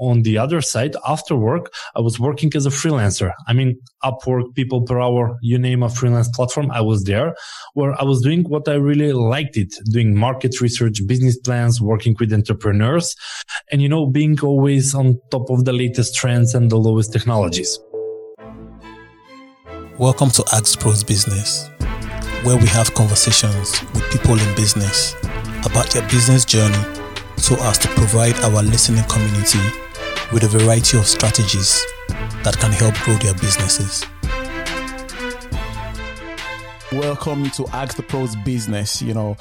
on the other side, after work, I was working as a freelancer. I mean, Upwork, people per hour, you name a freelance platform. I was there where I was doing what I really liked it, doing market research, business plans, working with entrepreneurs and, you know, being always on top of the latest trends and the lowest technologies. Welcome to Ask Pros Business, where we have conversations with people in business about their business journey so as to provide our listening community with a variety of strategies that can help grow their businesses. Welcome to Ask the Pros Business. You know,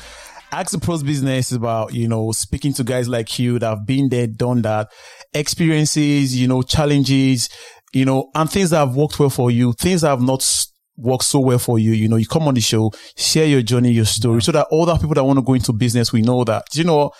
Ask the Pros Business is about, you know, speaking to guys like you that have been there, done that, experiences, you know, challenges, you know, and things that have worked well for you, things that have not works so well for you. You know, you come on the show, share your journey, your story, so that all other people that want to go into business, we know that, you know,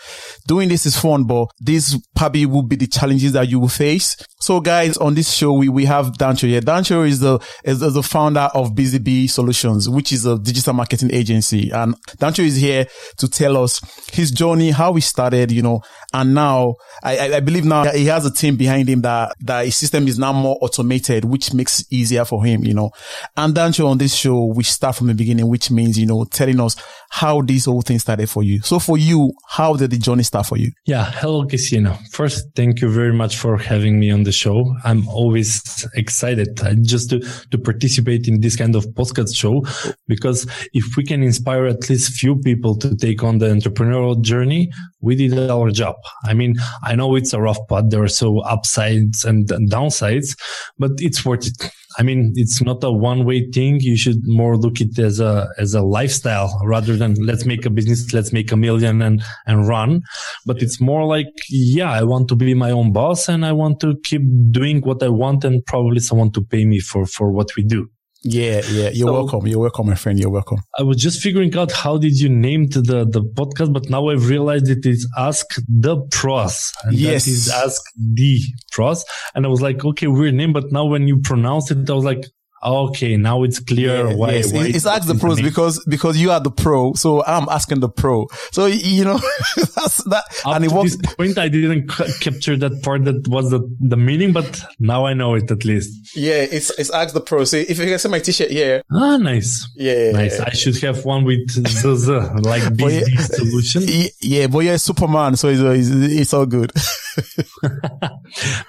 doing this is fun, but this probably will be the challenges that you will face. So guys, on this show, we, we have Dancho here. Dancho is the, is, is the founder of Busy Bee Solutions, which is a digital marketing agency. And Dancho is here to tell us his journey, how he started, you know, and now I, I believe now he has a team behind him that, that his system is now more automated, which makes it easier for him, you know, and then on this show, we start from the beginning, which means, you know, telling us how this whole thing started for you. So for you, how did the journey start for you? Yeah. Hello, Kesiena. First, thank you very much for having me on the show. I'm always excited uh, just to, to participate in this kind of podcast show because if we can inspire at least few people to take on the entrepreneurial journey, we did our job. I mean, I know it's a rough path. There are so upsides and downsides, but it's worth it. I mean, it's not a one way thing. You should more look it as a, as a lifestyle rather than let's make a business, let's make a million and, and run. But it's more like, yeah, I want to be my own boss and I want to keep doing what I want and probably someone to pay me for, for what we do. Yeah, yeah. You're so, welcome. You're welcome, my friend. You're welcome. I was just figuring out how did you name the, the podcast, but now I've realized it is Ask the Pros. And yes. That is Ask the Pros. And I was like, okay, weird name. But now when you pronounce it, I was like, Okay, now it's clear yeah, why. Yes. why it's ask the pros because because you are the pro, so I'm asking the pro. So you know that's that. Up and it was this point, I didn't c- capture that part that was the the meaning, but now I know it at least. Yeah, it's it's ask the pro. So if you can see my t-shirt here. Ah, nice. Yeah, nice. I should have one with the, the like this yeah, solution. Yeah, but you're Superman, so it's it's, it's all good.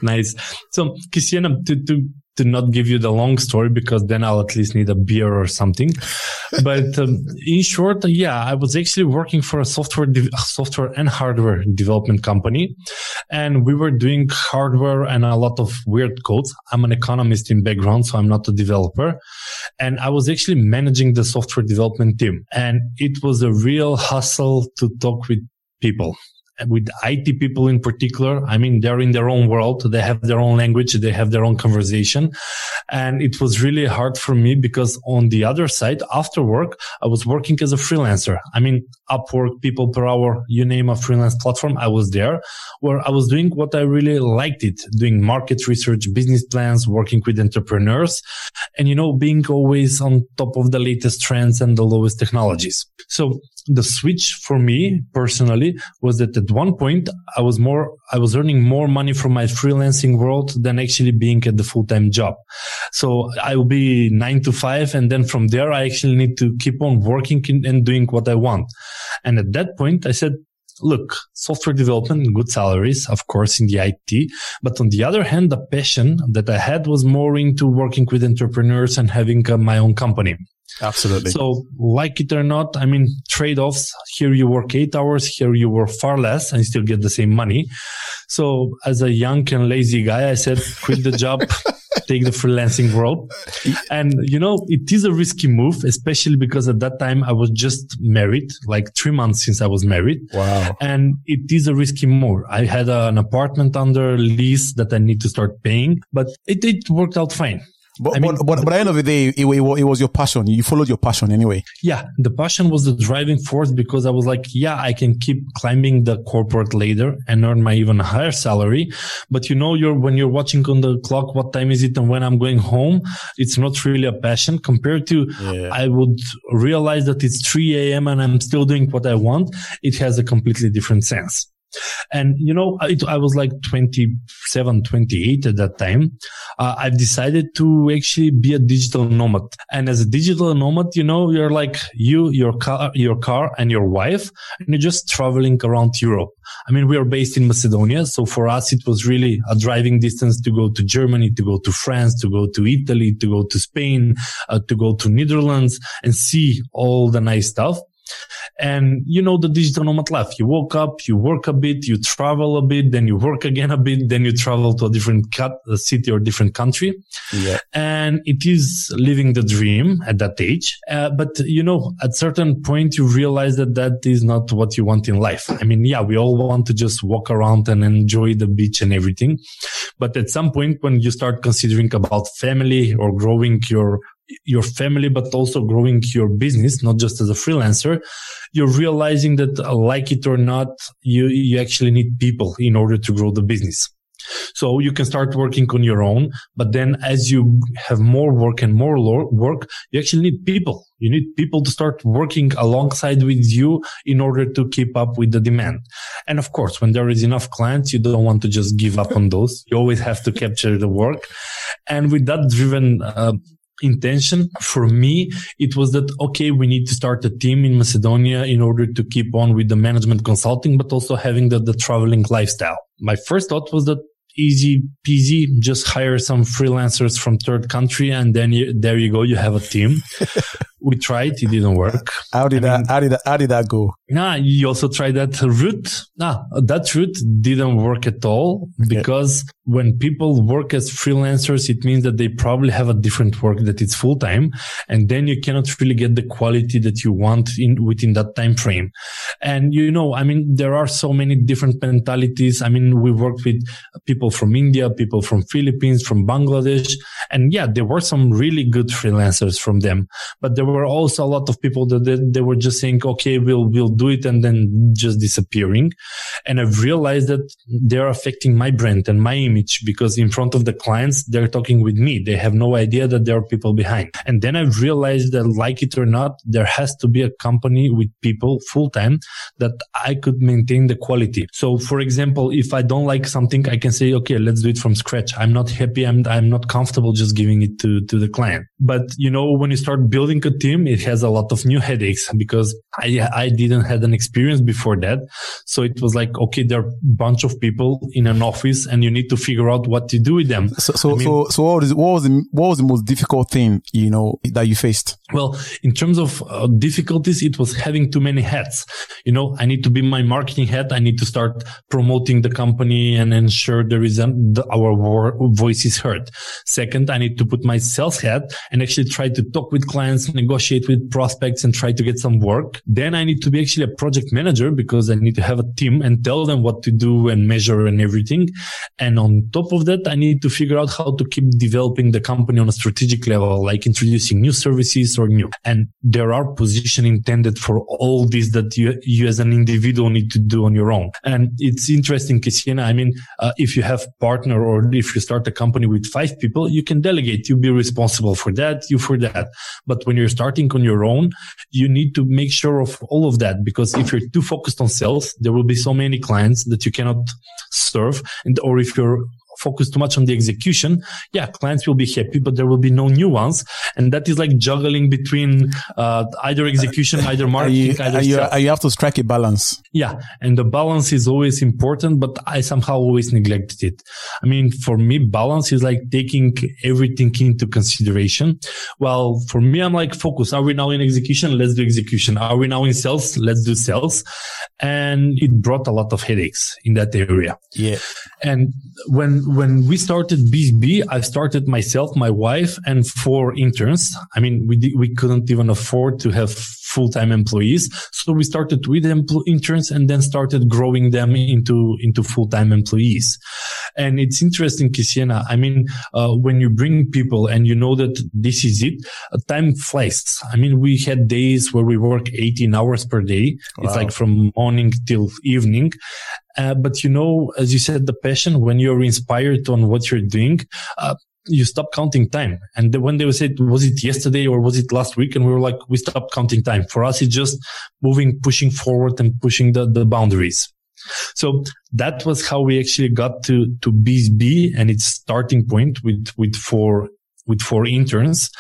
nice. So, Cristiana, to to to not give you the long story because then I'll at least need a beer or something. but um, in short, yeah, I was actually working for a software, de- software and hardware development company, and we were doing hardware and a lot of weird codes. I'm an economist in background, so I'm not a developer, and I was actually managing the software development team, and it was a real hustle to talk with people with IT people in particular. I mean, they're in their own world. They have their own language. They have their own conversation. And it was really hard for me because on the other side, after work, I was working as a freelancer. I mean, Upwork, people per hour, you name a freelance platform. I was there where I was doing what I really liked it, doing market research, business plans, working with entrepreneurs and, you know, being always on top of the latest trends and the lowest technologies. So the switch for me personally was that at one point I was more, I was earning more money from my freelancing world than actually being at the full-time job. So I will be nine to five. And then from there, I actually need to keep on working and doing what I want. And at that point, I said, look, software development, good salaries, of course, in the IT. But on the other hand, the passion that I had was more into working with entrepreneurs and having uh, my own company. Absolutely. So, like it or not, I mean, trade offs. Here you work eight hours, here you work far less and still get the same money. So, as a young and lazy guy, I said, quit the job, take the freelancing world. And, you know, it is a risky move, especially because at that time I was just married, like three months since I was married. Wow. And it is a risky move. I had an apartment under lease that I need to start paying, but it, it worked out fine. But, I mean, but, but, but, at the end of the day, it, it, it, was your passion. You followed your passion anyway. Yeah. The passion was the driving force because I was like, yeah, I can keep climbing the corporate ladder and earn my even higher salary. But you know, you're, when you're watching on the clock, what time is it? And when I'm going home, it's not really a passion compared to yeah. I would realize that it's 3 a.m. and I'm still doing what I want. It has a completely different sense. And, you know, I, I was like 27, 28 at that time. Uh, I've decided to actually be a digital nomad. And as a digital nomad, you know, you're like you, your car, your car and your wife, and you're just traveling around Europe. I mean, we are based in Macedonia. So for us, it was really a driving distance to go to Germany, to go to France, to go to Italy, to go to Spain, uh, to go to Netherlands and see all the nice stuff. And you know, the digital nomad life. You woke up, you work a bit, you travel a bit, then you work again a bit, then you travel to a different cut, a city or different country. Yeah. And it is living the dream at that age. Uh, but you know, at certain point, you realize that that is not what you want in life. I mean, yeah, we all want to just walk around and enjoy the beach and everything. But at some point, when you start considering about family or growing your your family, but also growing your business, not just as a freelancer, you're realizing that uh, like it or not, you, you actually need people in order to grow the business. So you can start working on your own, but then as you have more work and more work, you actually need people. You need people to start working alongside with you in order to keep up with the demand. And of course, when there is enough clients, you don't want to just give up on those. You always have to capture the work. And with that driven uh, intention. For me it was that okay we need to start a team in macedonia in order to keep on with the management consulting but also having the, the traveling lifestyle. My first thought was that easy peasy just hire some freelancers from third country and then you, there you go you have a team we tried it didn't work. How did I that mean, how did that how did that go? Nah you also tried that route. Nah that route didn't work at all okay. because when people work as freelancers it means that they probably have a different work that is full time and then you cannot really get the quality that you want in within that time frame. And you know i mean there are so many different mentalities. I mean we worked with people from india people from philippines from bangladesh and yeah there were some really good freelancers from them but there were also a lot of people that they, they, were just saying, okay, we'll, we'll do it and then just disappearing. And I've realized that they're affecting my brand and my image because in front of the clients, they're talking with me. They have no idea that there are people behind. And then I've realized that like it or not, there has to be a company with people full time that I could maintain the quality. So for example, if I don't like something, I can say, okay, let's do it from scratch. I'm not happy. I'm, I'm not comfortable just giving it to, to the client. But you know, when you start building a team, it has a lot of new headaches because I, I didn't had an experience before that. So it was like, okay, there are a bunch of people in an office and you need to figure out what to do with them. So, so, I mean, so, so what was, what was the, what was the most difficult thing, you know, that you faced? Well, in terms of uh, difficulties, it was having too many hats. You know, I need to be my marketing head. I need to start promoting the company and ensure there is an, the, our voice is heard. Second, I need to put my sales hat and actually try to talk with clients, negotiate with prospects and try to get some work. Then I need to be actually a project manager because I need to have a team and tell them what to do and measure and everything. And on top of that, I need to figure out how to keep developing the company on a strategic level, like introducing new services or new. And there are positions intended for all this that you, you as an individual need to do on your own. And it's interesting, Sienna. I mean, uh, if you have partner or if you start a company with five people, you can delegate. You be responsible for that, you for that. But when you're starting on your own, you need to make sure of all of that because if you're too focused on sales, there will be so many clients that you cannot serve. And, or if you're focus too much on the execution, yeah, clients will be happy, but there will be no new ones. And that is like juggling between uh, either execution, either marketing, you, either you, you, have to strike a balance. Yeah. And the balance is always important, but I somehow always neglected it. I mean, for me, balance is like taking everything into consideration. Well, for me, I'm like, focus. Are we now in execution? Let's do execution. Are we now in sales? Let's do sales. And it brought a lot of headaches in that area. Yeah. And when, when we started BSB, I started myself, my wife, and four interns. I mean, we we couldn't even afford to have full-time employees, so we started with empl- interns and then started growing them into into full-time employees. And it's interesting, Kesiena. I mean, uh, when you bring people and you know that this is it, uh, time flies. I mean, we had days where we work 18 hours per day. Wow. It's like from morning till evening. Uh, but you know, as you said, the passion, when you're inspired on what you're doing, uh, you stop counting time. And when they say, was it yesterday or was it last week? And we were like, we stopped counting time. For us, it's just moving, pushing forward and pushing the, the boundaries. So that was how we actually got to, to BizB and its starting point with, with four with four interns.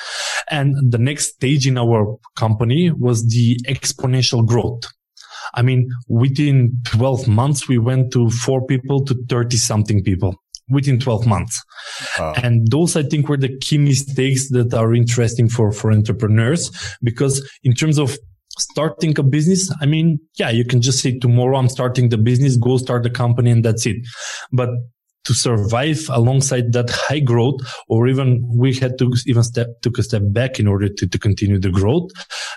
And the next stage in our company was the exponential growth. I mean, within 12 months, we went to four people to 30 something people within 12 months. Wow. And those, I think, were the key mistakes that are interesting for, for entrepreneurs because in terms of starting a business, I mean, yeah, you can just say tomorrow I'm starting the business, go start the company and that's it. But to survive alongside that high growth, or even we had to even step, took a step back in order to, to continue the growth.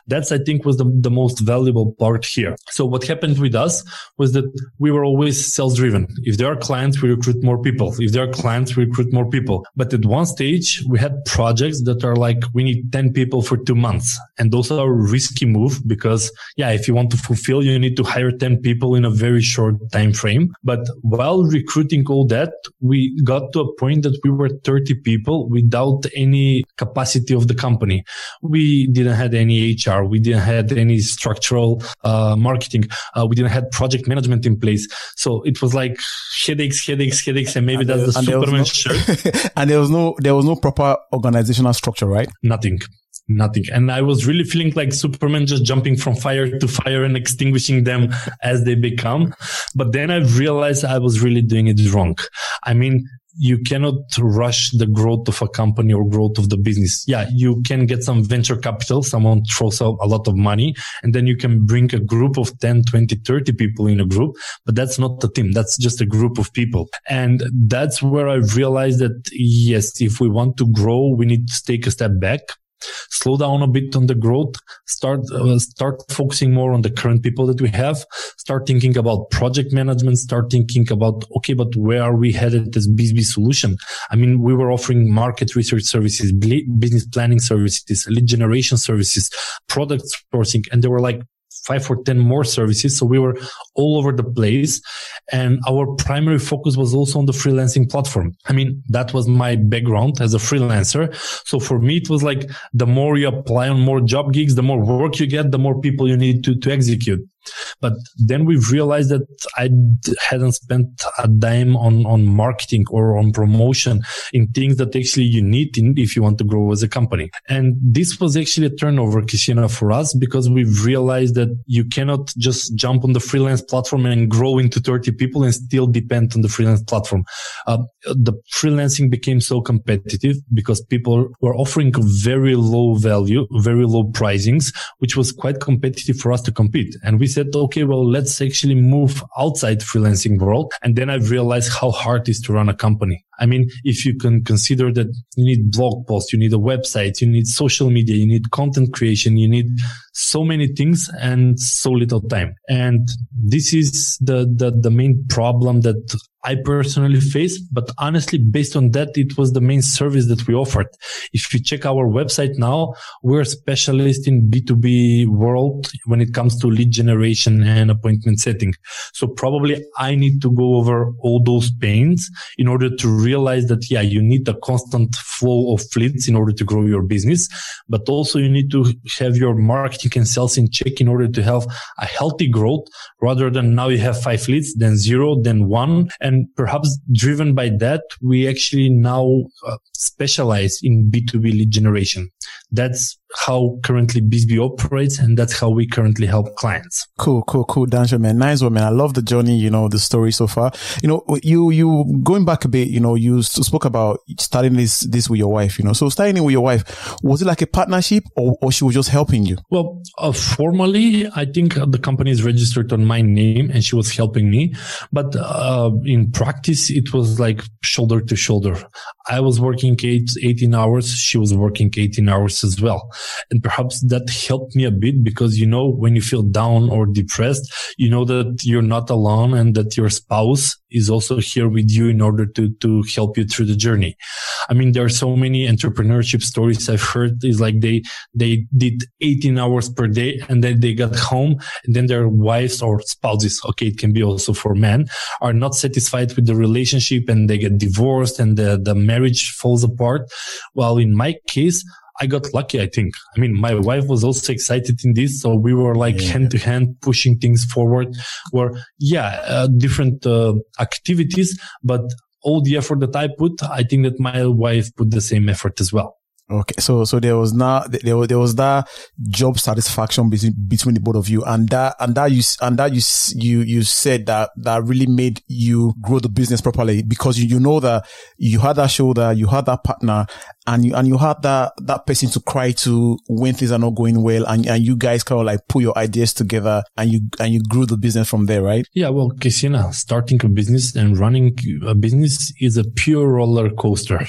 That's, I think, was the, the most valuable part here. So what happened with us was that we were always sales driven. If there are clients, we recruit more people. If there are clients, we recruit more people. But at one stage, we had projects that are like, we need 10 people for two months. And those are a risky move because, yeah, if you want to fulfill, you need to hire 10 people in a very short time frame. But while recruiting all that, we got to a point that we were 30 people without any capacity of the company. We didn't have any HR. We didn't have any structural uh, marketing. Uh, we didn't have project management in place. So it was like headaches, headaches, headaches, and maybe and that's there, the Superman no, shirt. and there was no, there was no proper organizational structure, right? Nothing nothing. And I was really feeling like Superman just jumping from fire to fire and extinguishing them as they become. But then I realized I was really doing it wrong. I mean, you cannot rush the growth of a company or growth of the business. Yeah, you can get some venture capital. Someone throws out a lot of money and then you can bring a group of 10, 20, 30 people in a group, but that's not a team. That's just a group of people. And that's where I realized that yes, if we want to grow, we need to take a step back slow down a bit on the growth, start, uh, start focusing more on the current people that we have, start thinking about project management, start thinking about, okay, but where are we headed as BizB solution? I mean, we were offering market research services, business planning services, lead generation services, product sourcing, and there were like five or 10 more services. So we were all over the place. And our primary focus was also on the freelancing platform. I mean, that was my background as a freelancer. So for me, it was like the more you apply on more job gigs, the more work you get, the more people you need to, to execute. But then we realized that I hadn't spent a dime on, on marketing or on promotion in things that actually you need in, if you want to grow as a company. And this was actually a turnover, Christina, for us because we realized that you cannot just jump on the freelance platform and grow into 30 people and still depend on the freelance platform. Uh, the freelancing became so competitive because people were offering very low value, very low pricings, which was quite competitive for us to compete. And we said, okay, well, let's actually move outside freelancing world. And then I realized how hard it is to run a company. I mean, if you can consider that you need blog posts, you need a website, you need social media, you need content creation, you need so many things and so little time. And this is the, the, the main problem that I personally face, but honestly, based on that, it was the main service that we offered. If you check our website now, we're specialist in B2B world when it comes to lead generation and appointment setting. So probably I need to go over all those pains in order to realize that, yeah, you need a constant flow of leads in order to grow your business, but also you need to have your marketing and sales in check in order to have a healthy growth rather than now you have five leads, then zero, then one. And perhaps driven by that, we actually now uh, specialize in B2B lead generation. That's how currently BizB operates and that's how we currently help clients. Cool, cool, cool. Dansho, man. Nice one, man. I love the journey, you know, the story so far. You know, you, you going back a bit, you know, you spoke about starting this, this with your wife, you know, so starting it with your wife, was it like a partnership or, or she was just helping you? Well, uh, formally, I think the company is registered on my name and she was helping me. But, uh, in practice, it was like shoulder to shoulder. I was working eight, 18 hours. She was working 18 hours as well. And perhaps that helped me a bit because, you know, when you feel down or depressed, you know that you're not alone and that your spouse is also here with you in order to, to help you through the journey. I mean, there are so many entrepreneurship stories I've heard is like they, they did 18 hours per day and then they got home and then their wives or spouses, okay, it can be also for men, are not satisfied with the relationship and they get divorced and the, the marriage falls apart. While in my case, I got lucky, I think. I mean, my wife was also excited in this. So we were like hand to hand pushing things forward where, yeah, uh, different uh, activities, but all the effort that I put, I think that my wife put the same effort as well. Okay, so so there was not there was there was that job satisfaction between between the both of you, and that and that you and that you you you said that that really made you grow the business properly because you, you know that you had that shoulder, you had that partner, and you and you had that that person to cry to when things are not going well, and and you guys kind of like put your ideas together, and you and you grew the business from there, right? Yeah, well, Christina, starting a business and running a business is a pure roller coaster.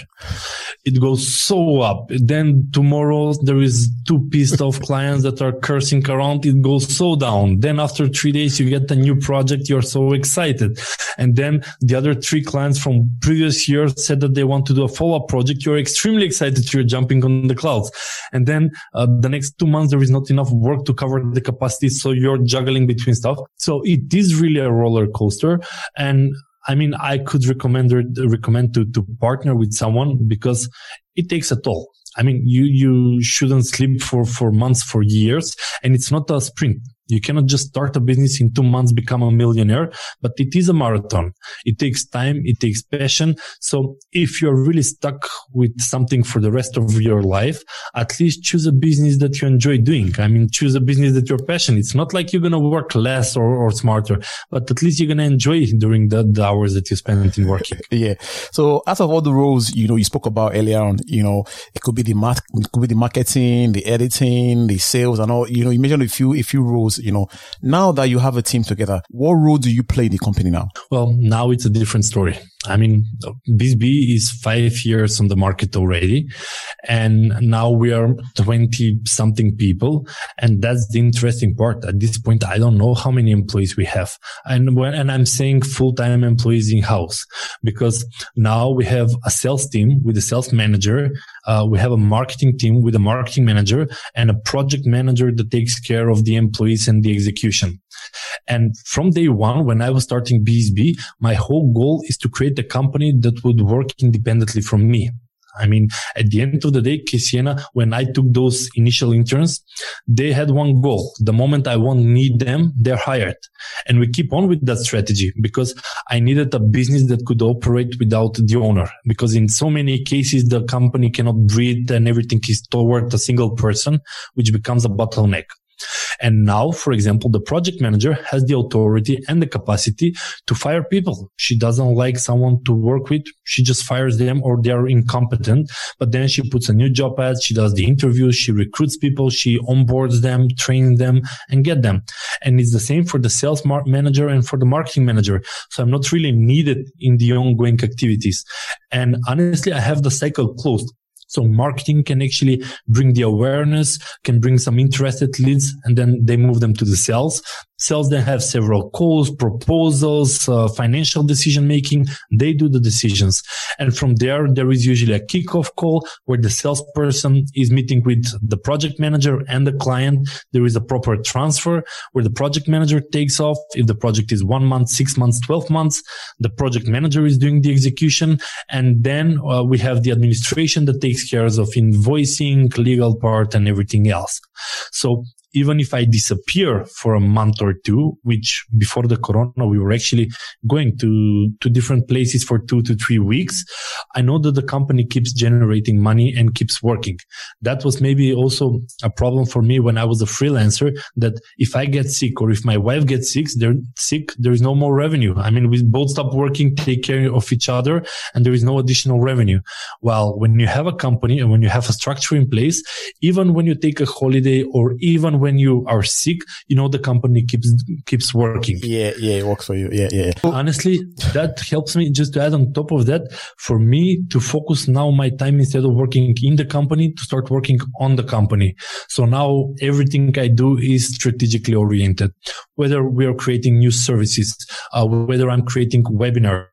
It goes so up then tomorrow there is two pissed off clients that are cursing around. It goes so down. Then after three days, you get a new project. You're so excited. And then the other three clients from previous years said that they want to do a follow up project. You're extremely excited. You're jumping on the clouds. And then uh, the next two months, there is not enough work to cover the capacity. So you're juggling between stuff. So it is really a roller coaster. And I mean, I could recommend recommend to to partner with someone because it takes a toll. I mean, you, you shouldn't sleep for, for months, for years. And it's not a sprint. You cannot just start a business in two months, become a millionaire, but it is a marathon. It takes time. It takes passion. So if you're really stuck with something for the rest of your life, at least choose a business that you enjoy doing. I mean, choose a business that you're passionate. It's not like you're going to work less or, or smarter, but at least you're going to enjoy it during the, the hours that you spend in working. yeah. So out of all the roles, you know, you spoke about earlier on, you know, it could be the it could be the marketing, the editing, the sales and all, you know, you mentioned a few, a few roles you know, now that you have a team together, what role do you play in the company now? Well, now it's a different story. I mean, BSB is five years on the market already. And now we are 20 something people. And that's the interesting part. At this point, I don't know how many employees we have. And when, and I'm saying full-time employees in house because now we have a sales team with a sales manager. Uh, we have a marketing team with a marketing manager and a project manager that takes care of the employees and the execution. And from day one, when I was starting BizB, my whole goal is to create a company that would work independently from me. I mean, at the end of the day, Kesiena, when I took those initial interns, they had one goal. The moment I won't need them, they're hired. And we keep on with that strategy because I needed a business that could operate without the owner. Because in so many cases, the company cannot breathe and everything is toward a single person, which becomes a bottleneck. And now, for example, the project manager has the authority and the capacity to fire people. She doesn't like someone to work with. She just fires them or they are incompetent. But then she puts a new job ad. She does the interviews. She recruits people. She onboards them, trains them and get them. And it's the same for the sales manager and for the marketing manager. So I'm not really needed in the ongoing activities. And honestly, I have the cycle closed. So marketing can actually bring the awareness, can bring some interested leads, and then they move them to the sales. Sales then have several calls, proposals, uh, financial decision making. They do the decisions. And from there, there is usually a kickoff call where the salesperson is meeting with the project manager and the client. There is a proper transfer where the project manager takes off. If the project is one month, six months, 12 months, the project manager is doing the execution. And then uh, we have the administration that takes care of invoicing, legal part and everything else. So even if I disappear for a month or two, which before the corona, we were actually going to, to different places for two to three weeks. I know that the company keeps generating money and keeps working. That was maybe also a problem for me when I was a freelancer that if I get sick or if my wife gets sick, they're sick, there is no more revenue. I mean, we both stop working, take care of each other and there is no additional revenue. Well, when you have a company and when you have a structure in place, even when you take a holiday or even when you are sick, you know, the company keeps, keeps working. Yeah. Yeah. It works for you. Yeah. Yeah. Honestly, that helps me just to add on top of that for me to focus now my time instead of working in the company to start working on the company. So now everything I do is strategically oriented, whether we are creating new services, uh, whether I'm creating webinars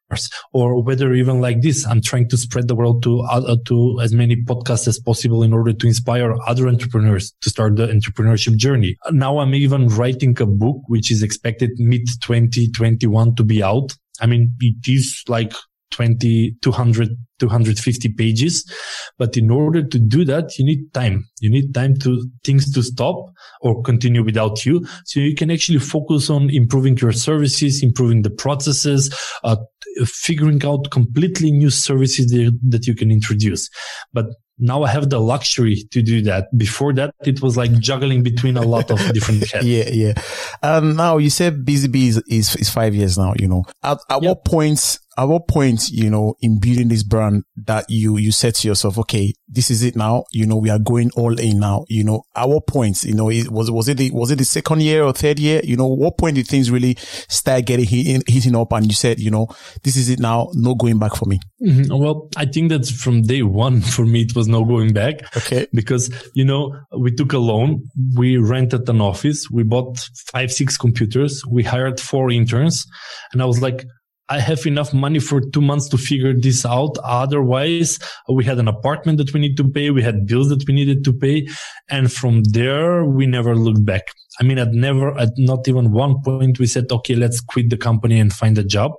or whether even like this, I'm trying to spread the world to, uh, to as many podcasts as possible in order to inspire other entrepreneurs to start the entrepreneurship journey. Now I'm even writing a book, which is expected mid 2021 to be out. I mean, it is like 20, 200, 250 pages. But in order to do that, you need time. You need time to things to stop or continue without you. So you can actually focus on improving your services, improving the processes, uh, figuring out completely new services that, that you can introduce. But now I have the luxury to do that. Before that, it was like juggling between a lot of different heads. yeah, yeah. Um, now you said BZB is, is, is five years now, you know, at, at yep. what points at what point, you know, in building this brand that you, you said to yourself, okay, this is it now, you know, we are going all in now, you know, at what point, you know, it, was, was it the, was it the second year or third year? You know, what point did things really start getting hitting, hitting up and you said, you know, this is it now, no going back for me? Mm-hmm. Well, I think that from day one for me, it was no going back. Okay. Because, you know, we took a loan, we rented an office, we bought five, six computers, we hired four interns and I was like, I have enough money for two months to figure this out. Otherwise, we had an apartment that we need to pay. We had bills that we needed to pay. And from there, we never looked back. I mean, at never, at not even one point, we said, okay, let's quit the company and find a job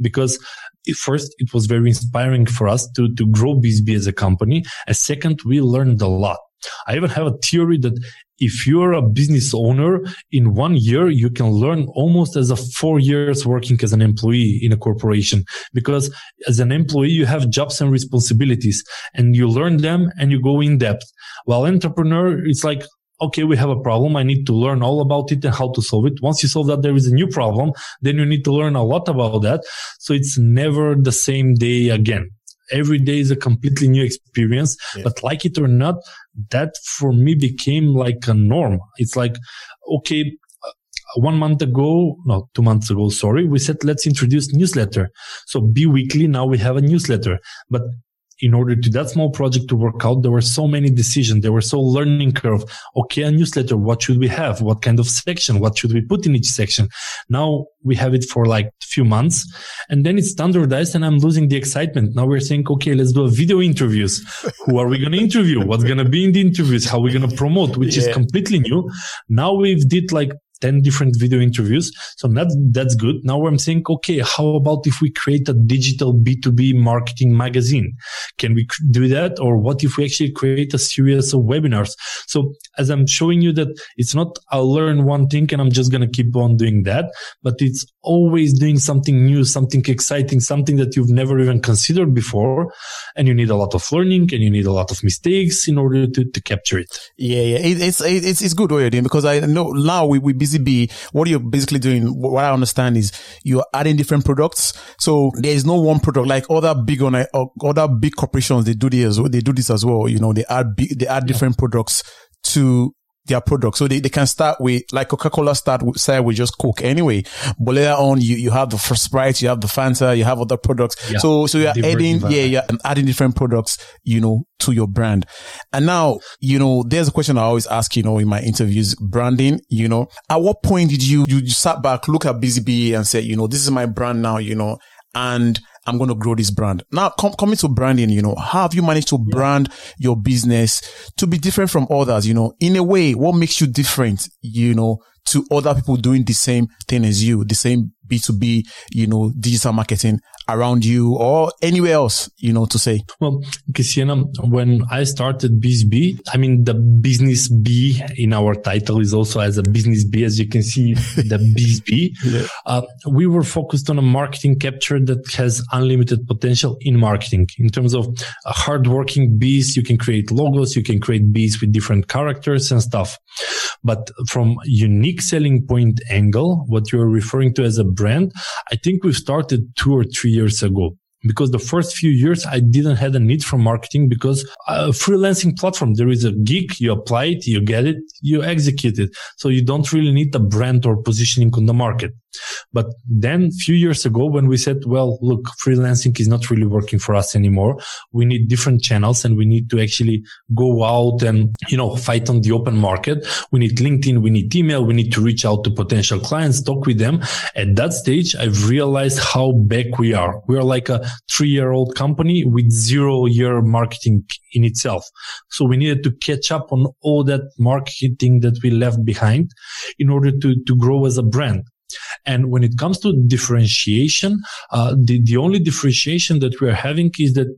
because first, it was very inspiring for us to, to grow BZB as a company. And second, we learned a lot. I even have a theory that if you're a business owner in one year, you can learn almost as a four years working as an employee in a corporation. Because as an employee, you have jobs and responsibilities and you learn them and you go in depth. While entrepreneur, it's like, okay, we have a problem. I need to learn all about it and how to solve it. Once you solve that, there is a new problem. Then you need to learn a lot about that. So it's never the same day again every day is a completely new experience. Yeah. But like it or not, that for me became like a norm. It's like, okay, uh, one month ago, no, two months ago, sorry, we said, let's introduce newsletter. So be weekly. Now we have a newsletter, but in order to that small project to work out, there were so many decisions. There were so learning curve. Okay, a newsletter. What should we have? What kind of section? What should we put in each section? Now we have it for like a few months and then it's standardized and I'm losing the excitement. Now we're saying, okay, let's do a video interviews. Who are we going to interview? What's going to be in the interviews? How are we going to promote? Which yeah. is completely new. Now we've did like 10 different video interviews. So that, that's good. Now I'm saying, okay, how about if we create a digital B2B marketing magazine? Can we do that? Or what if we actually create a series of webinars? So as I'm showing you that it's not I'll learn one thing and I'm just going to keep on doing that, but it's always doing something new, something exciting, something that you've never even considered before. And you need a lot of learning and you need a lot of mistakes in order to, to capture it. Yeah, yeah. It, it's, it's, it's good what you're doing because I know now we, we BZB, what you're basically doing, what I understand is you're adding different products. So there is no one product like other big on uh, other big corporations. They do this, they do this as well. You know, they add, big, they add different products to their product. So they, they can start with, like Coca-Cola start with, start with just Coke anyway. But later on, you, you have the Sprite, you have the Fanta, you have other products. Yeah. So, so you're adding, yeah, yeah, adding different products, you know, to your brand. And now, you know, there's a question I always ask, you know, in my interviews, branding, you know, at what point did you, you, sat back, look at BZB and say, you know, this is my brand now, you know, and I'm going to grow this brand. Now, com- coming to branding, you know, how have you managed to brand your business to be different from others? You know, in a way, what makes you different, you know, to other people doing the same thing as you, the same B2B, you know, digital marketing around you or anywhere else, you know, to say? Well, Cristiana, when I started BZB, I mean, the business B in our title is also as a business B, as you can see, the BZB. Yeah. Uh, we were focused on a marketing capture that has unlimited potential in marketing. In terms of hardworking bees, you can create logos, you can create bees with different characters and stuff. But from unique selling point angle, what you're referring to as a brand, I think we've started two or three years ago because the first few years I didn't have a need for marketing because a freelancing platform, there is a gig, you apply it, you get it, you execute it. So you don't really need a brand or positioning on the market. But then a few years ago, when we said, well, look, freelancing is not really working for us anymore. We need different channels and we need to actually go out and, you know, fight on the open market. We need LinkedIn. We need email. We need to reach out to potential clients, talk with them. At that stage, I've realized how back we are. We are like a three year old company with zero year marketing in itself. So we needed to catch up on all that marketing that we left behind in order to, to grow as a brand. And when it comes to differentiation, uh, the, the only differentiation that we're having is that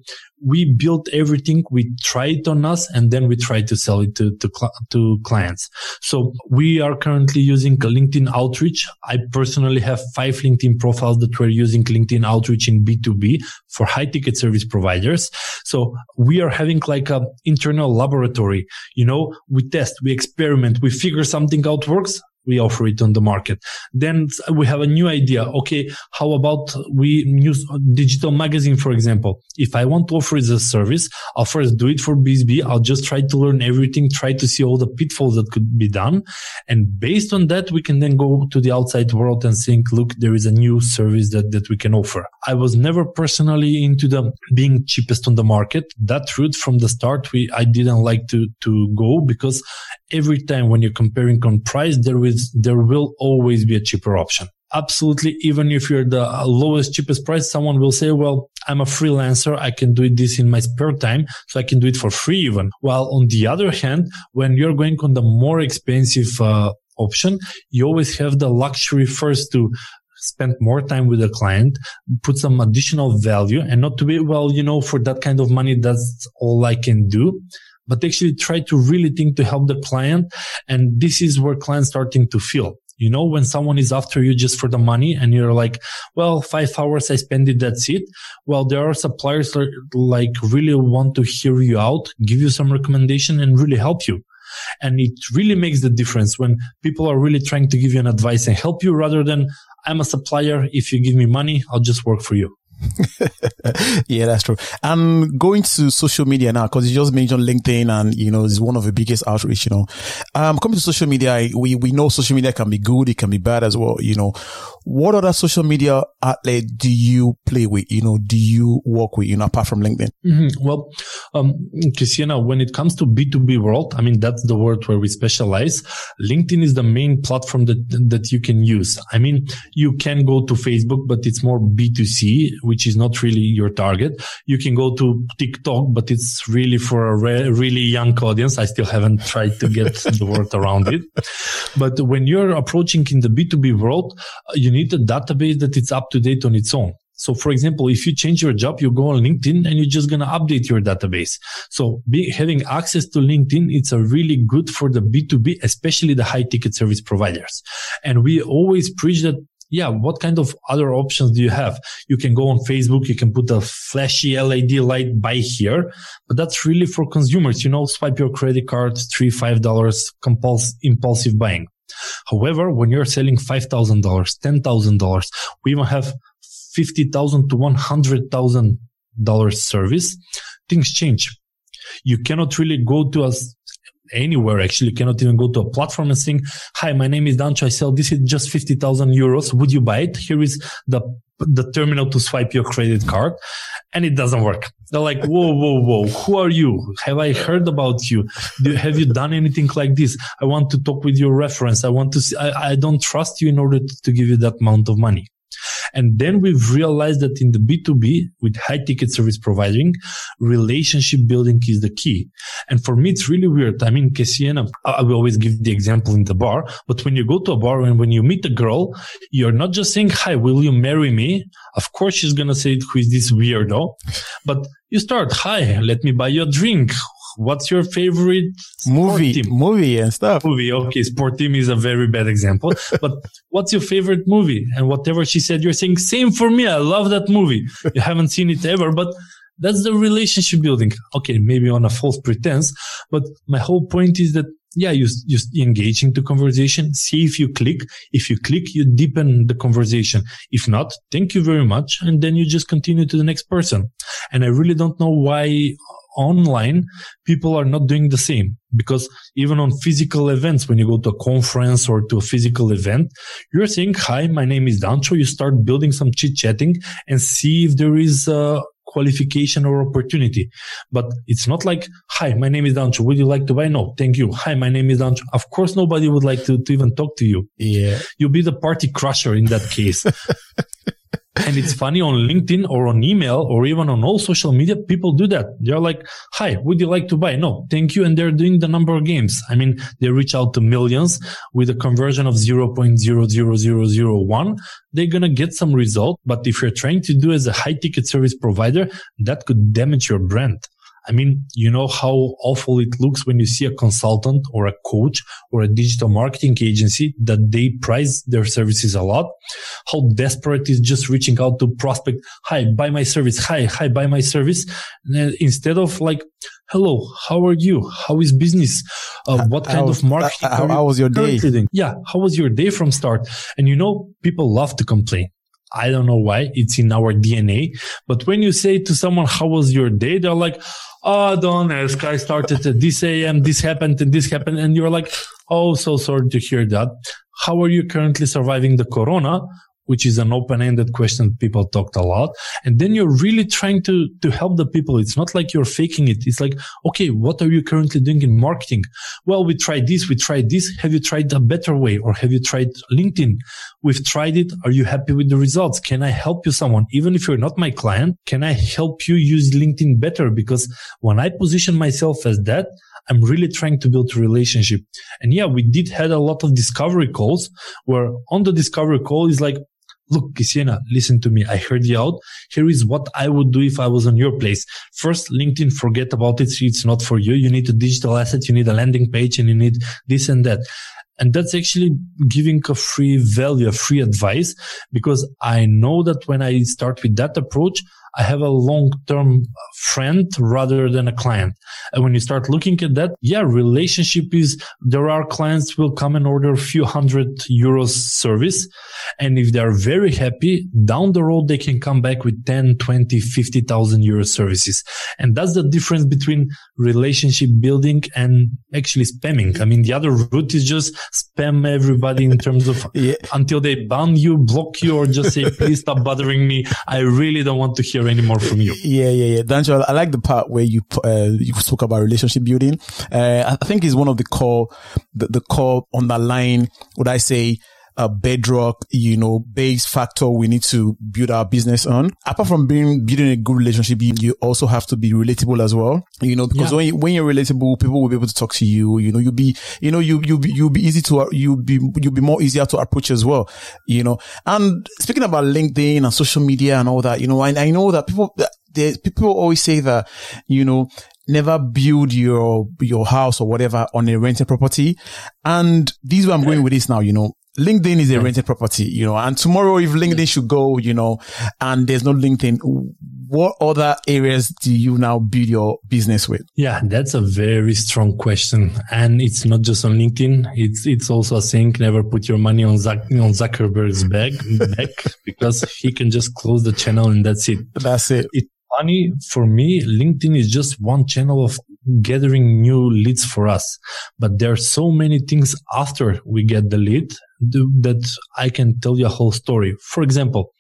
we build everything. We try it on us and then we try to sell it to, to, cl- to clients. So we are currently using LinkedIn outreach. I personally have five LinkedIn profiles that we're using LinkedIn outreach in B2B for high ticket service providers. So we are having like a internal laboratory. You know, we test, we experiment, we figure something out works we offer it on the market. Then we have a new idea. Okay. How about we use digital magazine, for example? If I want to offer it as a service, I'll first do it for BSB. I'll just try to learn everything, try to see all the pitfalls that could be done. And based on that, we can then go to the outside world and think, look, there is a new service that, that we can offer. I was never personally into the being cheapest on the market. That route from the start, we, I didn't like to, to go because every time when you're comparing on price, there there will always be a cheaper option. Absolutely. Even if you're the lowest, cheapest price, someone will say, well, I'm a freelancer. I can do this in my spare time. So I can do it for free even. While on the other hand, when you're going on the more expensive, uh, option, you always have the luxury first to spend more time with the client, put some additional value and not to be, well, you know, for that kind of money, that's all I can do but actually try to really think to help the client. And this is where clients starting to feel. You know, when someone is after you just for the money and you're like, well, five hours I spend it, that's it. Well, there are suppliers that like really want to hear you out, give you some recommendation and really help you. And it really makes the difference when people are really trying to give you an advice and help you rather than I'm a supplier. If you give me money, I'll just work for you. yeah, that's true. And going to social media now, because you just mentioned LinkedIn and, you know, it's one of the biggest outreach, you know. Um, coming to social media, we, we know social media can be good. It can be bad as well, you know. What other social media outlet do you play with? You know, do you work with, you know, apart from LinkedIn? Mm-hmm. Well, um, Christina, when it comes to B2B world, I mean, that's the world where we specialize. LinkedIn is the main platform that, that you can use. I mean, you can go to Facebook, but it's more B2C, which is not really your target. You can go to TikTok, but it's really for a re- really young audience. I still haven't tried to get the word around it. But when you're approaching in the B2B world, you you need a database that it's up to date on its own. So for example, if you change your job, you go on LinkedIn and you're just going to update your database. So be, having access to LinkedIn, it's a really good for the B2B, especially the high ticket service providers. And we always preach that yeah, what kind of other options do you have? You can go on Facebook, you can put a flashy LED light buy here, but that's really for consumers. You know, swipe your credit card, three, five dollars, compulsive, impulsive buying. However, when you're selling $5,000, $10,000, we even have 50,000 to $100,000 service, things change. You cannot really go to us anywhere actually. You cannot even go to a platform and saying, Hi, my name is Dancho. I sell this is just 50,000 euros. Would you buy it? Here is the, the terminal to swipe your credit card and it doesn't work. They're like, whoa, whoa, whoa. Who are you? Have I heard about you? Do, have you done anything like this? I want to talk with your reference. I want to see, I, I don't trust you in order to, to give you that amount of money. And then we've realized that in the B2B with high ticket service providing, relationship building is the key. And for me, it's really weird. I mean, Kesiena, I will always give the example in the bar, but when you go to a bar and when you meet a girl, you're not just saying, Hi, will you marry me? Of course, she's going to say, who is this weirdo? But you start, Hi, let me buy you a drink what's your favorite movie, movie and stuff? Movie. Okay. Sport team is a very bad example, but what's your favorite movie? And whatever she said, you're saying same for me. I love that movie. You haven't seen it ever, but that's the relationship building. Okay. Maybe on a false pretense, but my whole point is that yeah, you, you engage into conversation, see if you click. If you click, you deepen the conversation. If not, thank you very much. And then you just continue to the next person. And I really don't know why online, people are not doing the same because even on physical events, when you go to a conference or to a physical event, you're saying, Hi, my name is Dancho. You start building some chit chatting and see if there is a qualification or opportunity. But it's not like, Hi, my name is Dancho. Would you like to buy? No, thank you. Hi, my name is Dancho. Of course, nobody would like to, to even talk to you. Yeah. You'll be the party crusher in that case. and it's funny on LinkedIn or on email or even on all social media, people do that. They're like, Hi, would you like to buy? No, thank you. And they're doing the number of games. I mean, they reach out to millions with a conversion of 0.00001. They're going to get some result. But if you're trying to do as a high ticket service provider, that could damage your brand. I mean, you know how awful it looks when you see a consultant or a coach or a digital marketing agency that they price their services a lot. How desperate is just reaching out to prospect. Hi, buy my service. Hi, hi, buy my service. Instead of like, hello, how are you? How is business? Uh, what kind was, of marketing? How, how was your day? Doing? Yeah. How was your day from start? And you know, people love to complain. I don't know why it's in our DNA. But when you say to someone, how was your day? They're like, Oh, don't ask. I started at this AM. This happened and this happened. And you're like, Oh, so sorry to hear that. How are you currently surviving the corona? Which is an open-ended question people talked a lot. And then you're really trying to, to help the people. It's not like you're faking it. It's like, okay, what are you currently doing in marketing? Well, we tried this. We tried this. Have you tried a better way or have you tried LinkedIn? We've tried it. Are you happy with the results? Can I help you someone? Even if you're not my client, can I help you use LinkedIn better? Because when I position myself as that, I'm really trying to build a relationship. And yeah, we did had a lot of discovery calls where on the discovery call is like, look, Kesiena, listen to me. I heard you out. Here is what I would do if I was on your place. First, LinkedIn, forget about it. It's not for you. You need a digital asset. You need a landing page and you need this and that. And that's actually giving a free value, a free advice, because I know that when I start with that approach, I have a long-term friend rather than a client. And when you start looking at that, yeah, relationship is there are clients will come and order a few hundred euros service. And if they are very happy down the road, they can come back with 10, 20, 50,000 euro services. And that's the difference between relationship building and actually spamming. I mean, the other route is just spam everybody in terms of yeah. until they ban you, block you, or just say, please stop bothering me. I really don't want to hear hear any more from you. Yeah, yeah, yeah. Dancho, I like the part where you uh, you spoke about relationship building. Uh, I think is one of the core the, the core underlying would I say a bedrock, you know, base factor we need to build our business on. Apart from being building a good relationship, you also have to be relatable as well. You know, because yeah. when you, when you're relatable, people will be able to talk to you. You know, you'll be, you know, you you be, you'll be easy to you'll be you'll be more easier to approach as well. You know, and speaking about LinkedIn and social media and all that, you know, I, I know that people there, people always say that, you know, never build your, your house or whatever on a rented property. And this is where I'm going with this now, you know, LinkedIn is a rented property, you know, and tomorrow if LinkedIn should go, you know, and there's no LinkedIn, what other areas do you now build your business with? Yeah, that's a very strong question. And it's not just on LinkedIn. It's, it's also a saying, never put your money on, Zuck, on Zuckerberg's bag, back because he can just close the channel and that's it. That's it. It's funny for me. LinkedIn is just one channel of gathering new leads for us. But there are so many things after we get the lead that I can tell you a whole story. For example,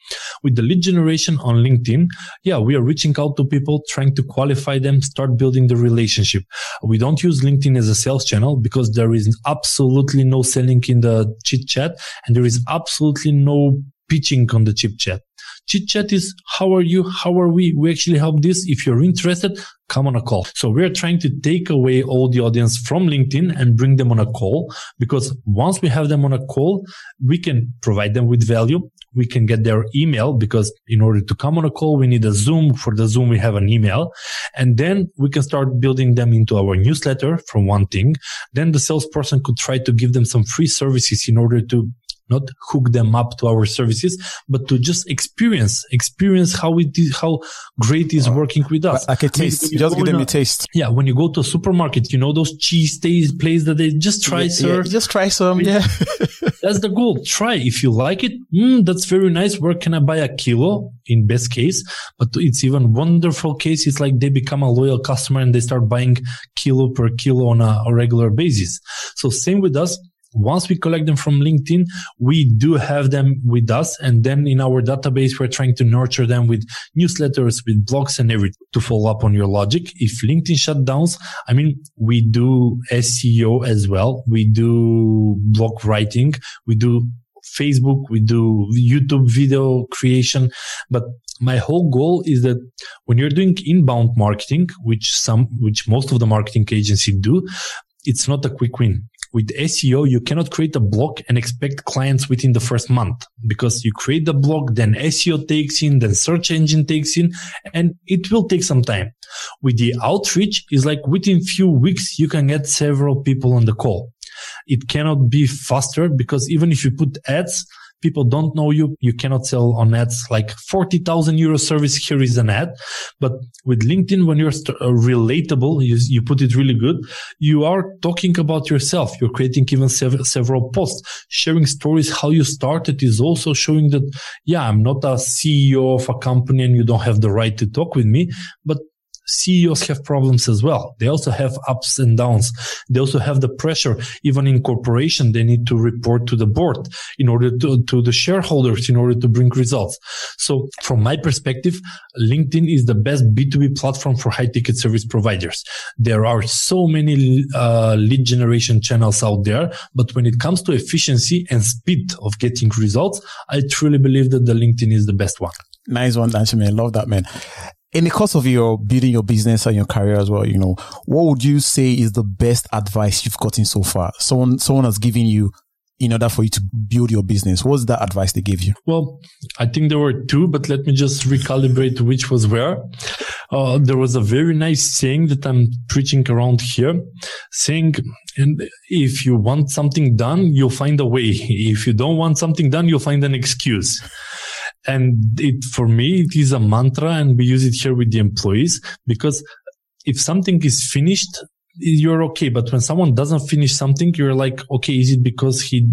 with the lead generation on LinkedIn, yeah, we are reaching out to people, trying to qualify them, start building the relationship. We don't use LinkedIn as a sales channel because there is absolutely no selling in the chit chat and there is absolutely no pitching on the chit chat. Chit chat is how are you? How are we? We actually help this. If you're interested, come on a call. So we're trying to take away all the audience from LinkedIn and bring them on a call because once we have them on a call, we can provide them with value. We can get their email because in order to come on a call, we need a Zoom. For the Zoom, we have an email and then we can start building them into our newsletter from one thing. Then the salesperson could try to give them some free services in order to not hook them up to our services, but to just experience, experience how it is, how great is working with us. Like a taste. Just give them a, a, taste. Yeah. When you go to a supermarket, you know, those cheese stays place that they just try, yeah, sir. Yeah, just try some. Yeah. that's the goal. Try. If you like it, mm, that's very nice. Where can I buy a kilo in best case? But it's even wonderful case. It's like they become a loyal customer and they start buying kilo per kilo on a, a regular basis. So same with us once we collect them from LinkedIn, we do have them with us. And then in our database, we're trying to nurture them with newsletters, with blogs and everything to follow up on your logic. If LinkedIn shutdowns, I mean, we do SEO as well. We do blog writing. We do Facebook, we do YouTube video creation. But my whole goal is that when you're doing inbound marketing, which some, which most of the marketing agency do, it's not a quick win with SEO, you cannot create a blog and expect clients within the first month because you create the blog, then SEO takes in, then search engine takes in, and it will take some time. With the outreach is like within few weeks, you can get several people on the call. It cannot be faster because even if you put ads, people don't know you. You cannot sell on ads like 40,000 euro service. Here is an ad. But with LinkedIn, when you're st- uh, relatable, you, you put it really good. You are talking about yourself. You're creating even sev- several posts, sharing stories, how you started is also showing that, yeah, I'm not a CEO of a company and you don't have the right to talk with me, but CEOs have problems as well. They also have ups and downs. They also have the pressure. Even in corporation, they need to report to the board in order to, to the shareholders in order to bring results. So from my perspective, LinkedIn is the best B2B platform for high ticket service providers. There are so many uh, lead generation channels out there, but when it comes to efficiency and speed of getting results, I truly believe that the LinkedIn is the best one. Nice one, Dancho, man. Love that, man in the course of your building your business and your career as well, you know, what would you say is the best advice you've gotten so far? Someone, someone has given you in order for you to build your business. What's that advice they gave you? Well, I think there were two, but let me just recalibrate which was where. Uh, there was a very nice saying that I'm preaching around here saying, and if you want something done, you'll find a way. If you don't want something done, you'll find an excuse. And it, for me, it is a mantra and we use it here with the employees because if something is finished, you're okay. But when someone doesn't finish something, you're like, okay, is it because he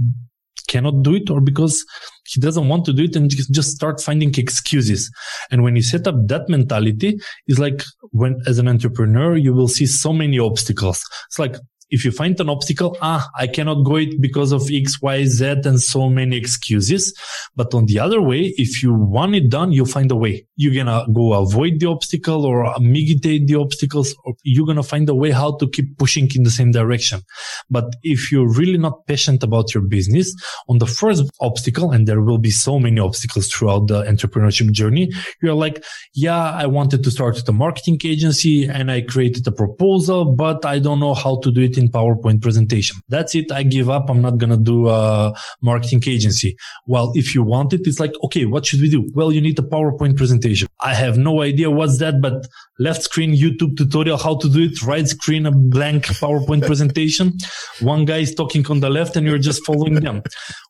cannot do it or because he doesn't want to do it and just start finding excuses. And when you set up that mentality, it's like when as an entrepreneur, you will see so many obstacles. It's like, if you find an obstacle, ah, I cannot go it because of X, Y, Z and so many excuses. But on the other way, if you want it done, you'll find a way. You're going to go avoid the obstacle or mitigate the obstacles, or you're going to find a way how to keep pushing in the same direction. But if you're really not patient about your business on the first obstacle, and there will be so many obstacles throughout the entrepreneurship journey, you're like, yeah, I wanted to start a marketing agency and I created a proposal, but I don't know how to do it in PowerPoint presentation. That's it. I give up. I'm not going to do a marketing agency. Well, if you want it, it's like, okay, what should we do? Well, you need a PowerPoint presentation. I have no idea what's that, but left screen YouTube tutorial, how to do it, right screen, a blank PowerPoint presentation. One guy is talking on the left and you're just following them.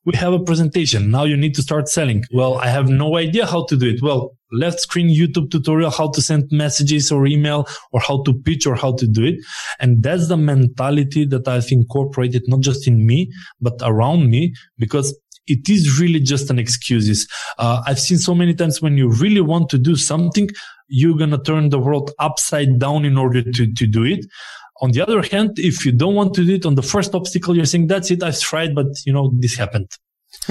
We have a presentation. Now you need to start selling. Well, I have no idea how to do it. Well, left screen YouTube tutorial, how to send messages or email or how to pitch or how to do it. And that's the mentality that I've incorporated not just in me, but around me because it is really just an excuses. Uh, I've seen so many times when you really want to do something, you're going to turn the world upside down in order to, to do it. On the other hand, if you don't want to do it on the first obstacle, you're saying, that's it. I've tried, but you know, this happened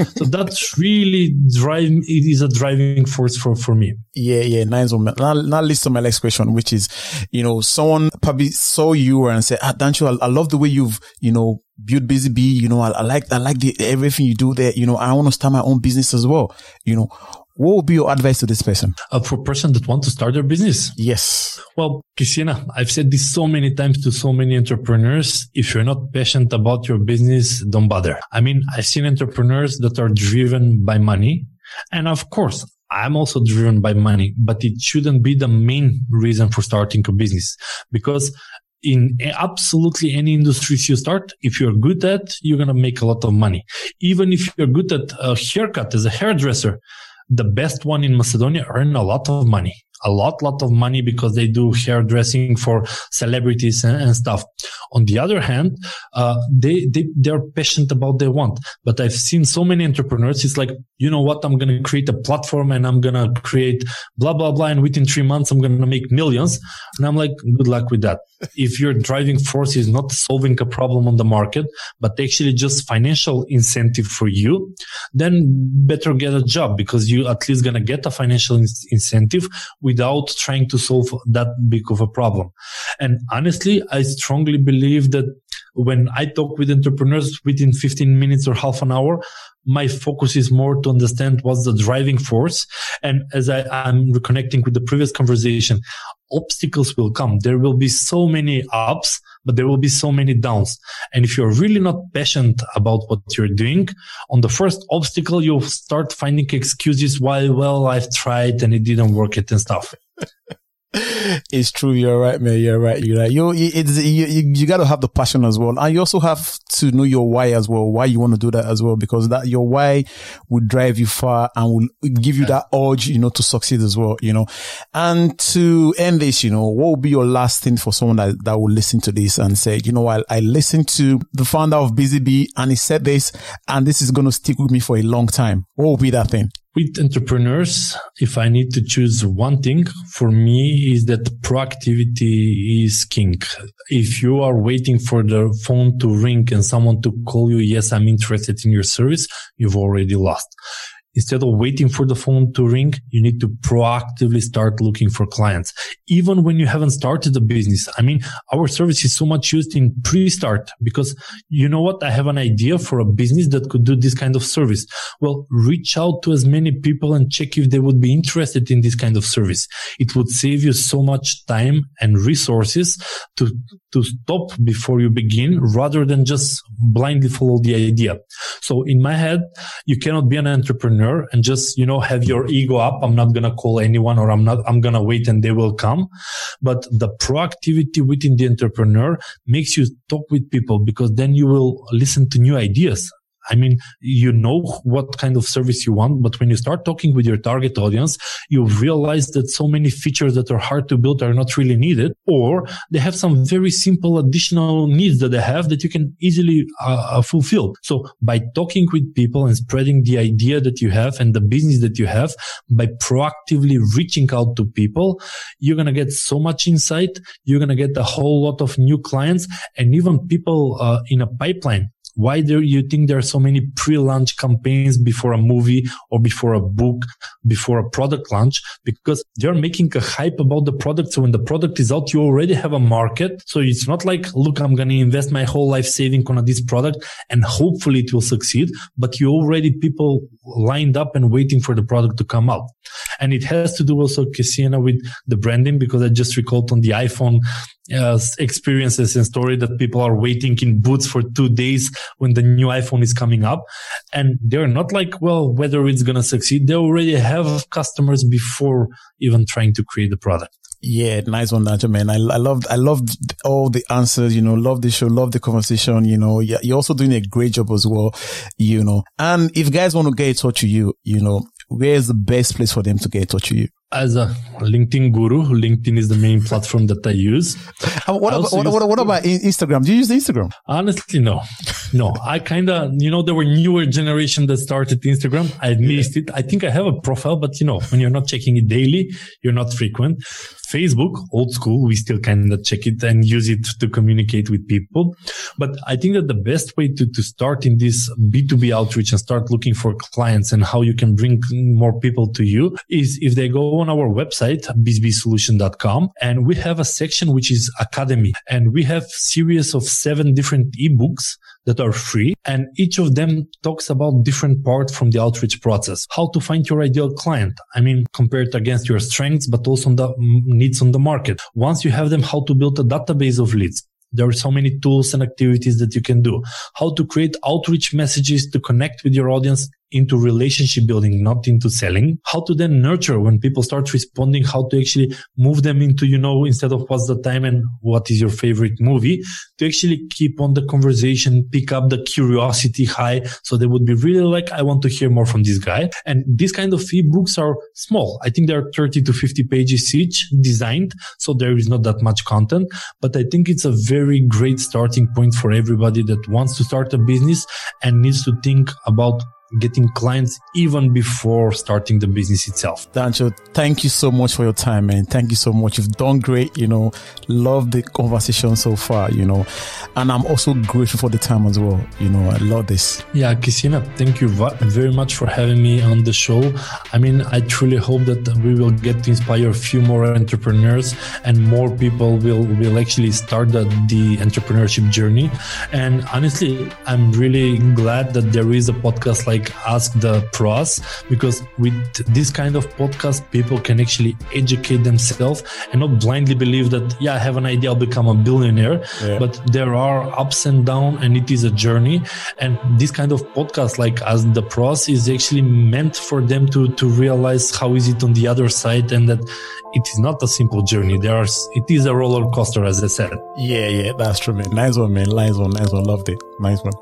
so that's really driving. It is a driving force for for me. Yeah, yeah, nice one. Now, now listen to my next question, which is, you know, someone probably saw you and said, "Ah, Dancho, I, I love the way you've, you know, built Busy Bee. You know, I, I like, I like the everything you do there. You know, I want to start my own business as well. You know, what would be your advice to this person? Uh, for a person that want to start their business? Yes. Well, Kesiena, I've said this so many times to so many entrepreneurs. If you're not passionate about your business, don't bother. I mean, I've seen entrepreneurs that are driven by money. And of course, I'm also driven by money, but it shouldn't be the main reason for starting a business because in absolutely any industries you start, if you're good at, you're going to make a lot of money. Even if you're good at a haircut as a hairdresser, the best one in Macedonia earn a lot of money a lot, lot of money because they do hairdressing for celebrities and, and stuff. On the other hand, uh, they, they, they're passionate about they want, but I've seen so many entrepreneurs. It's like, you know what? I'm going to create a platform and I'm going to create blah, blah, blah. And within three months, I'm going to make millions. And I'm like, good luck with that. if your driving force is not solving a problem on the market, but actually just financial incentive for you, then better get a job because you at least going to get a financial in- incentive without trying to solve that big of a problem. And honestly, I strongly believe that when I talk with entrepreneurs within 15 minutes or half an hour, my focus is more to understand what's the driving force. And as I, am reconnecting with the previous conversation, obstacles will come. There will be so many ups, but there will be so many downs. And if you're really not passionate about what you're doing, on the first obstacle, you'll start finding excuses why, well, I've tried and it didn't work it and stuff. it's true. You're right, man. You're right. You're right. You, it's, you, you, you got to have the passion as well. And you also have to know your why as well, why you want to do that as well, because that your why will drive you far and will give you that urge, you know, to succeed as well, you know. And to end this, you know, what will be your last thing for someone that, that will listen to this and say, you know, I, I listened to the founder of BusyBee and he said this and this is going to stick with me for a long time. What will be that thing? With entrepreneurs, if I need to choose one thing for me is that proactivity is king. If you are waiting for the phone to ring and someone to call you, yes, I'm interested in your service, you've already lost instead of waiting for the phone to ring, you need to proactively start looking for clients. Even when you haven't started a business. I mean, our service is so much used in pre-start because you know what? I have an idea for a business that could do this kind of service. Well, reach out to as many people and check if they would be interested in this kind of service. It would save you so much time and resources to, to stop before you begin rather than just blindly follow the idea. So in my head, you cannot be an entrepreneur entrepreneur and just, you know, have your ego up. I'm not going to call anyone or I'm not, I'm going to wait and they will come. But the proactivity within the entrepreneur makes you talk with people because then you will listen to new ideas. I mean, you know what kind of service you want, but when you start talking with your target audience, you realize that so many features that are hard to build are not really needed, or they have some very simple additional needs that they have that you can easily uh, uh fulfill. So by talking with people and spreading the idea that you have and the business that you have, by proactively reaching out to people, you're going to get so much insight. You're going to get a whole lot of new clients and even people uh, in a pipeline why do you think there are so many pre-launch campaigns before a movie or before a book, before a product launch? Because they're making a hype about the product. So when the product is out, you already have a market. So it's not like, look, I'm going to invest my whole life saving on this product and hopefully it will succeed. But you already people lined up and waiting for the product to come out. And it has to do also, Kesiena, with the branding because I just recalled on the iPhone uh, experiences and story that people are waiting in boots for two days when the new iPhone is coming up. And they're not like, well, whether it's going to succeed. They already have customers before even trying to create the product. Yeah, nice one, Dancho, man. I, I loved, I loved all the answers, you know, love the show, love the conversation, you know, you're also doing a great job as well, you know, and if guys want to get in touch with you, you know, where's the best place for them to get in touch with you? As a LinkedIn guru, LinkedIn is the main platform that I use. Uh, what, about, what, what, what, about Instagram? Do you use Instagram? Honestly, no. No, I kind of, you know, there were newer generation that started Instagram. I missed it. I think I have a profile, but you know, when you're not checking it daily, you're not frequent. Facebook, old school, we still kind of check it and use it to communicate with people. But I think that the best way to, to start in this B2B outreach and start looking for clients and how you can bring more people to you is if they go on our website, busybeesolution.com and we have a section which is academy and we have series of seven different ebooks that are free and each of them talks about different part from the outreach process. How to find your ideal client. I mean, compared against your strengths, but also the mm, needs on the market. Once you have them, how to build a database of leads. There are so many tools and activities that you can do. How to create outreach messages to connect with your audience into relationship building, not into selling. How to then nurture when people start responding, how to actually move them into, you know, instead of what's the time and what is your favorite movie to actually keep on the conversation, pick up the curiosity high. So they would be really like, I want to hear more from this guy. And these kind of ebooks are small. I think they're 30 to 50 pages each designed. So there is not that much content, but I think it's a very great starting point for everybody that wants to start a business and needs to think about getting clients even before starting the business itself. Dancho, thank you so much for your time, man. Thank you so much. You've done great, you know, love the conversation so far, you know, and I'm also grateful for the time as well. You know, I love this. Yeah, Kesiena, thank you very much for having me on the show. I mean, I truly hope that we will get to inspire a few more entrepreneurs and more people will, will actually start the, the entrepreneurship journey. And honestly, I'm really glad that there is a podcast like Ask the Pros because with this kind of podcast, people can actually educate themselves and not blindly believe that, yeah, I have an idea, I'll become a billionaire. Yeah. But there are ups and downs and it is a journey. And this kind of podcast like Ask the Pros is actually meant for them to, to realize how is it on the other side and that it is not a simple journey. There are, it is a roller coaster, as I said. Yeah, yeah, that's true, man. Nice one, man. Nice one, nice one. Loved it. Nice one.